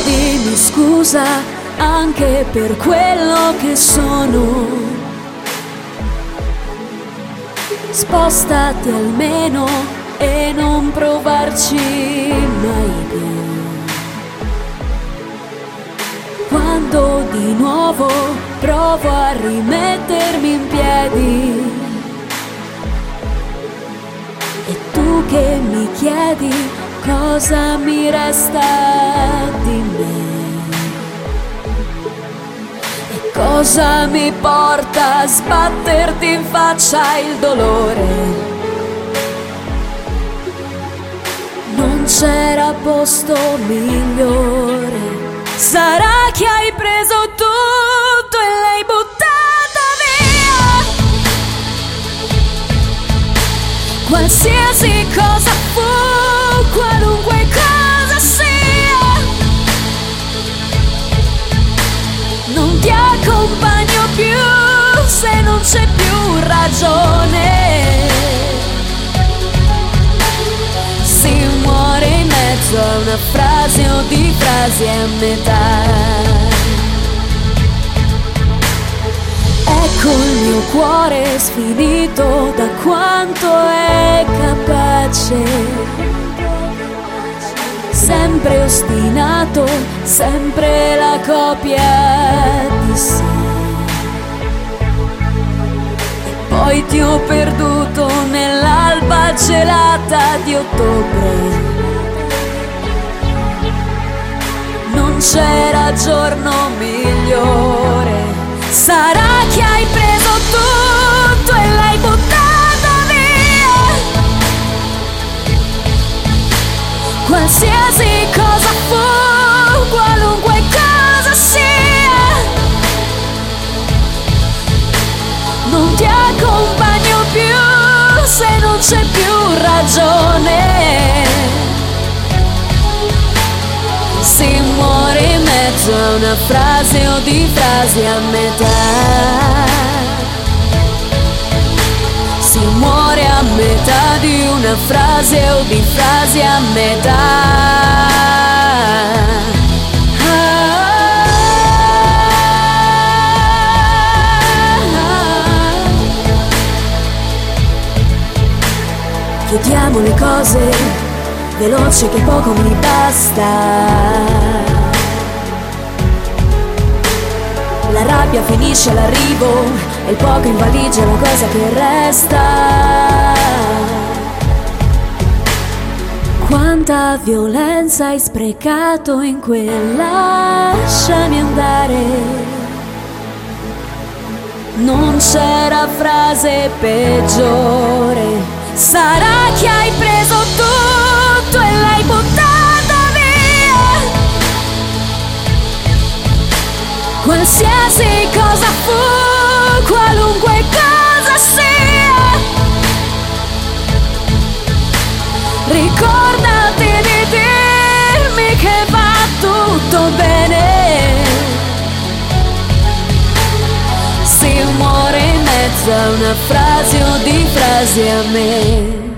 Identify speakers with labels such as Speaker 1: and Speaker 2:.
Speaker 1: chiedi scusa anche per quello che sono. Spostati almeno e non provarci mai più. Quando di nuovo provo a rimettermi in piedi. Che mi chiedi cosa mi resta di me. E cosa mi porta a sbatterti in faccia il dolore. Non c'era posto migliore. Sarà che hai preso accompagno più se non c'è più ragione. Si muore in mezzo a una frase o di frasi a metà. Ecco il mio cuore sfinito da quanto è capace. Sempre ostinato, sempre la copia di poi ti ho perduto nell'alba gelata di ottobre. Non c'era giorno migliore. Sarà che hai preso tutto e l'hai buttata via. Qualsiasi cosa fu, c'è più ragione. Si muore in mezzo a una frase o di frasi a metà. Si muore a metà di una frase o di frasi a metà. Chiediamo le cose veloce che poco mi basta. La rabbia finisce all'arrivo e il poco in valigia è la cosa che resta. Quanta violenza hai sprecato in quel lasciami andare. Non c'era frase peggiore. Sarà che hai preso tutto e l'hai buttata via. Qualsiasi cosa fu, qualunque cosa Si muore in mezzo a una frase o di frasi a me.